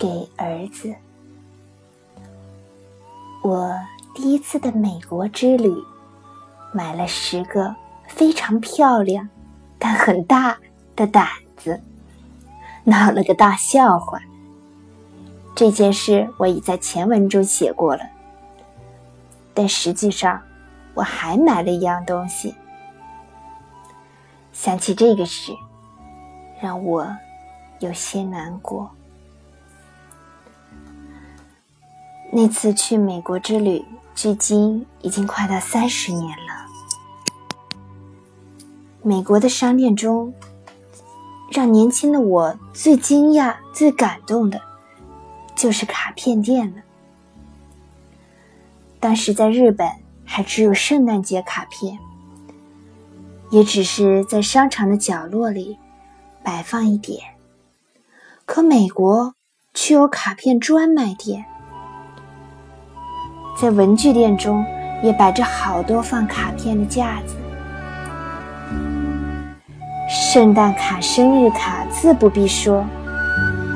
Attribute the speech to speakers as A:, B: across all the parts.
A: 给儿子。我第一次的美国之旅，买了十个非常漂亮但很大的胆子，闹了个大笑话。这件事我已在前文中写过了，但实际上我还买了一样东西。想起这个事，让我有些难过。那次去美国之旅，距今已经快到三十年了。美国的商店中，让年轻的我最惊讶、最感动的，就是卡片店了。当时在日本，还只有圣诞节卡片，也只是在商场的角落里摆放一点。可美国却有卡片专卖店。在文具店中，也摆着好多放卡片的架子。圣诞卡、生日卡自不必说，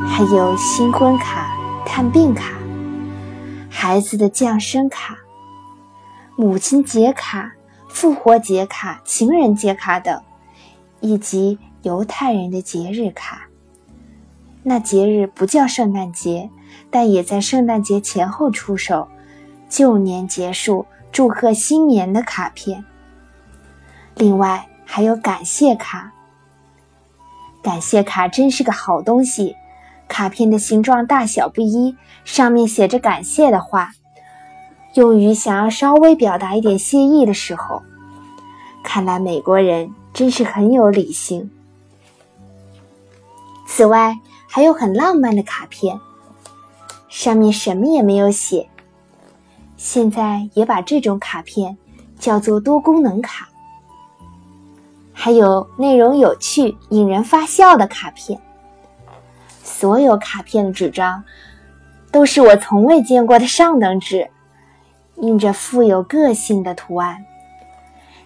A: 还有新婚卡、探病卡、孩子的降生卡、母亲节卡、复活节卡、情人节卡等，以及犹太人的节日卡。那节日不叫圣诞节，但也在圣诞节前后出手。旧年结束，祝贺新年的卡片。另外还有感谢卡。感谢卡真是个好东西，卡片的形状大小不一，上面写着感谢的话，用于想要稍微表达一点谢意的时候。看来美国人真是很有理性。此外还有很浪漫的卡片，上面什么也没有写。现在也把这种卡片叫做多功能卡，还有内容有趣、引人发笑的卡片。所有卡片的纸张都是我从未见过的上等纸，印着富有个性的图案。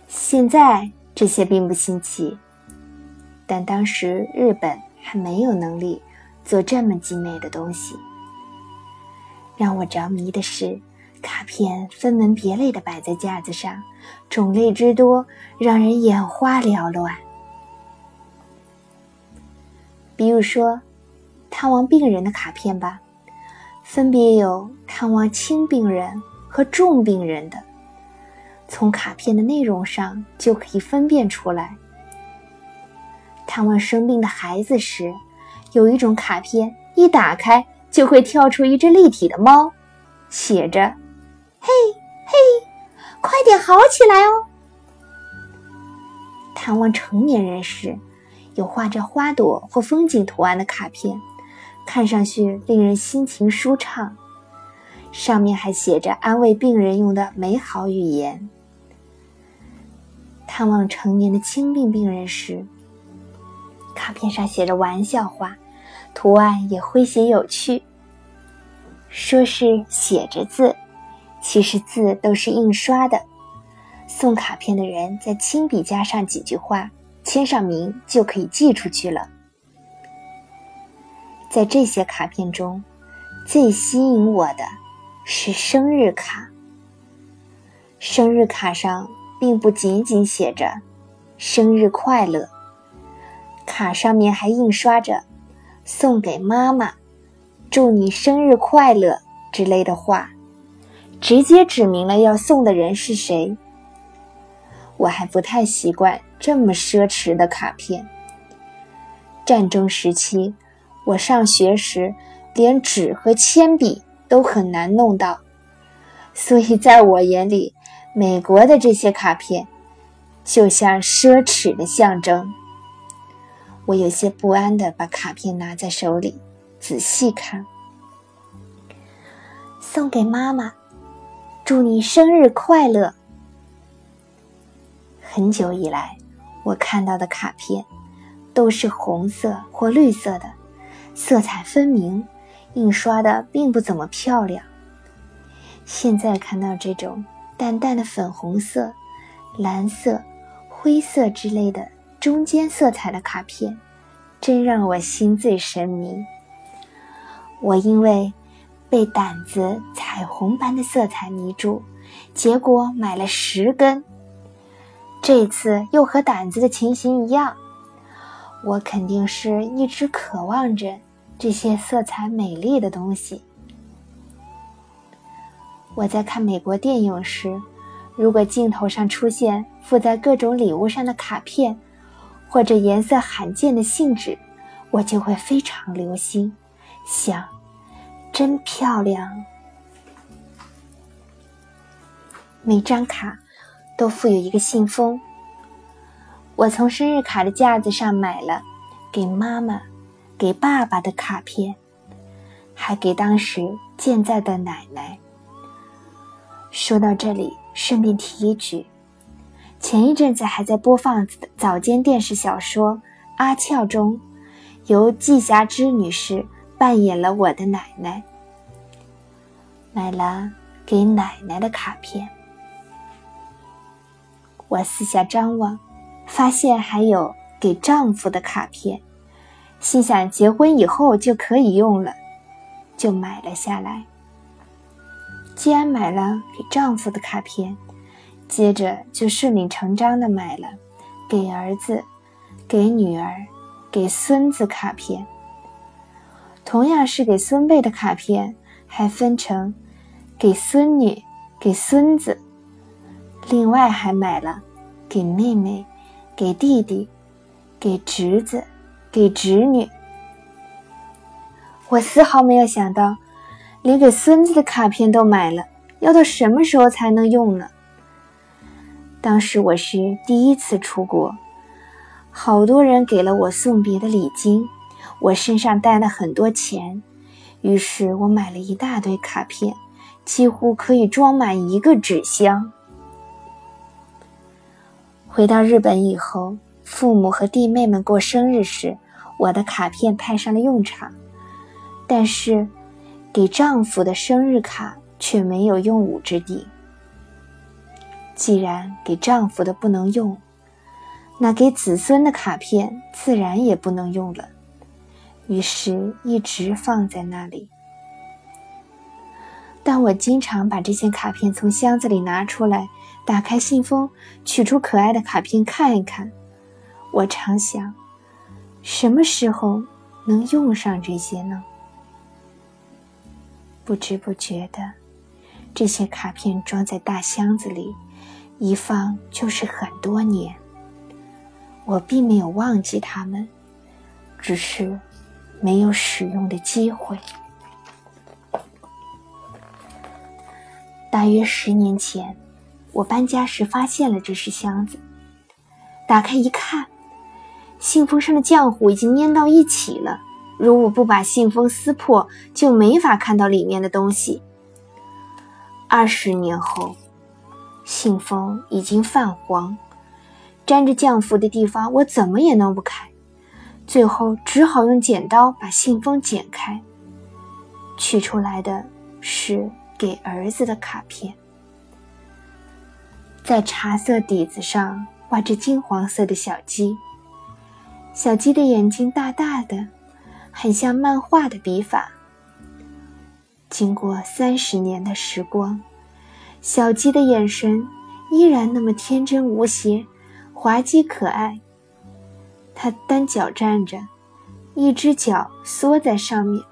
A: 现在这些并不新奇，但当时日本还没有能力做这么精美的东西。让我着迷的是。卡片分门别类的摆在架子上，种类之多，让人眼花缭乱。比如说，探望病人的卡片吧，分别有探望轻病人和重病人的，从卡片的内容上就可以分辨出来。探望生病的孩子时，有一种卡片一打开就会跳出一只立体的猫，写着。嘿，嘿，快点好起来哦！探望成年人时，有画着花朵或风景图案的卡片，看上去令人心情舒畅。上面还写着安慰病人用的美好语言。探望成年的轻病病人时，卡片上写着玩笑话，图案也诙谐有趣，说是写着字。其实字都是印刷的，送卡片的人再亲笔加上几句话，签上名就可以寄出去了。在这些卡片中，最吸引我的是生日卡。生日卡上并不仅仅写着“生日快乐”，卡上面还印刷着“送给妈妈，祝你生日快乐”之类的话。直接指明了要送的人是谁。我还不太习惯这么奢侈的卡片。战争时期，我上学时连纸和铅笔都很难弄到，所以在我眼里，美国的这些卡片就像奢侈的象征。我有些不安地把卡片拿在手里，仔细看，送给妈妈。祝你生日快乐！很久以来，我看到的卡片都是红色或绿色的，色彩分明，印刷的并不怎么漂亮。现在看到这种淡淡的粉红色、蓝色、灰色之类的中间色彩的卡片，真让我心醉神迷。我因为被胆子彩虹般的色彩迷住，结果买了十根。这次又和胆子的情形一样，我肯定是一直渴望着这些色彩美丽的东西。我在看美国电影时，如果镜头上出现附在各种礼物上的卡片，或者颜色罕见的信纸，我就会非常留心，想，真漂亮。每张卡都附有一个信封。我从生日卡的架子上买了给妈妈、给爸爸的卡片，还给当时健在的奶奶。说到这里，顺便提一句，前一阵子还在播放早间电视小说《阿俏》中，由季霞芝女士扮演了我的奶奶。买了给奶奶的卡片，我四下张望，发现还有给丈夫的卡片，心想结婚以后就可以用了，就买了下来。既然买了给丈夫的卡片，接着就顺理成章的买了给儿子、给女儿、给孙子卡片。同样是给孙辈的卡片，还分成给孙女、给孙子，另外还买了给妹妹、给弟弟、给侄子、给侄女。我丝毫没有想到。连给孙子的卡片都买了，要到什么时候才能用呢？当时我是第一次出国，好多人给了我送别的礼金，我身上带了很多钱，于是我买了一大堆卡片，几乎可以装满一个纸箱。回到日本以后，父母和弟妹们过生日时，我的卡片派上了用场，但是。给丈夫的生日卡却没有用武之地。既然给丈夫的不能用，那给子孙的卡片自然也不能用了。于是，一直放在那里。但我经常把这些卡片从箱子里拿出来，打开信封，取出可爱的卡片看一看。我常想，什么时候能用上这些呢？不知不觉的，这些卡片装在大箱子里，一放就是很多年。我并没有忘记它们，只是没有使用的机会。大约十年前，我搬家时发现了这是箱子，打开一看，信封上的浆糊已经粘到一起了。如果不把信封撕破，就没法看到里面的东西。二十年后，信封已经泛黄，沾着浆糊的地方我怎么也弄不开，最后只好用剪刀把信封剪开。取出来的是给儿子的卡片，在茶色底子上画着金黄色的小鸡，小鸡的眼睛大大的。很像漫画的笔法。经过三十年的时光，小鸡的眼神依然那么天真无邪、滑稽可爱。他单脚站着，一只脚缩在上面。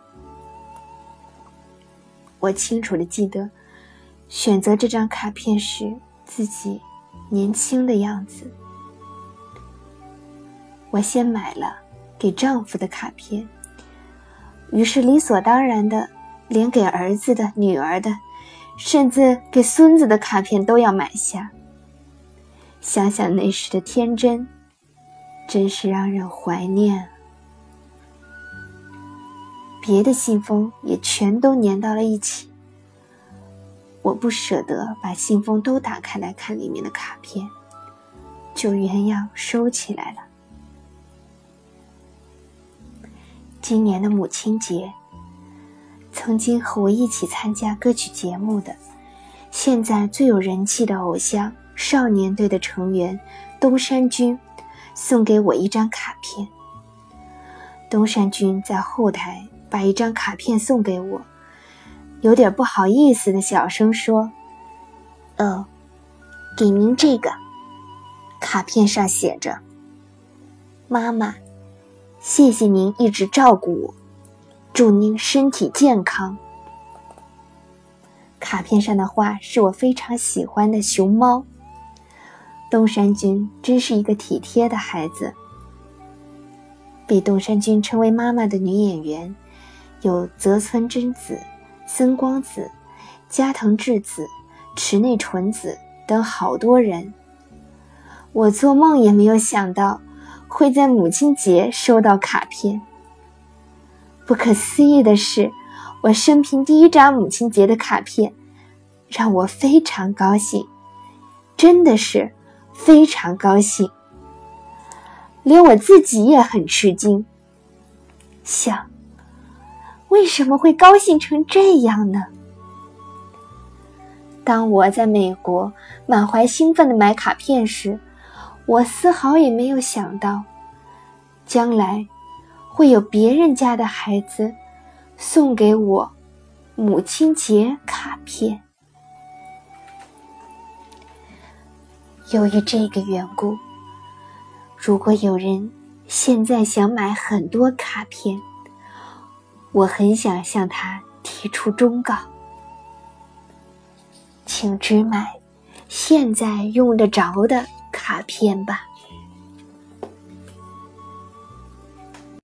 A: 我清楚的记得，选择这张卡片时自己年轻的样子。我先买了给丈夫的卡片。于是理所当然的，连给儿子的、女儿的，甚至给孙子的卡片都要买下。想想那时的天真，真是让人怀念。别的信封也全都粘到了一起，我不舍得把信封都打开来看里面的卡片，就原样收起来了。今年的母亲节，曾经和我一起参加歌曲节目的，现在最有人气的偶像少年队的成员东山君，送给我一张卡片。东山君在后台把一张卡片送给我，有点不好意思的小声说：“哦，给您这个。”卡片上写着：“妈妈，谢谢您一直照顾我，祝您身体健康。”卡片上的画是我非常喜欢的熊猫。东山君真是一个体贴的孩子。被东山君称为妈妈的女演员，有泽村真子、森光子、加藤智子、池内纯子等好多人。我做梦也没有想到会在母亲节收到卡片。不可思议的是，我生平第一张母亲节的卡片，让我非常高兴，真的是非常高兴。连我自己也很吃惊，想为什么会高兴成这样呢？当我在美国满怀兴奋的买卡片时，我丝毫也没有想到，将来会有别人家的孩子送给我母亲节卡片。由于这个缘故。如果有人现在想买很多卡片，我很想向他提出忠告，请只买现在用得着的卡片吧。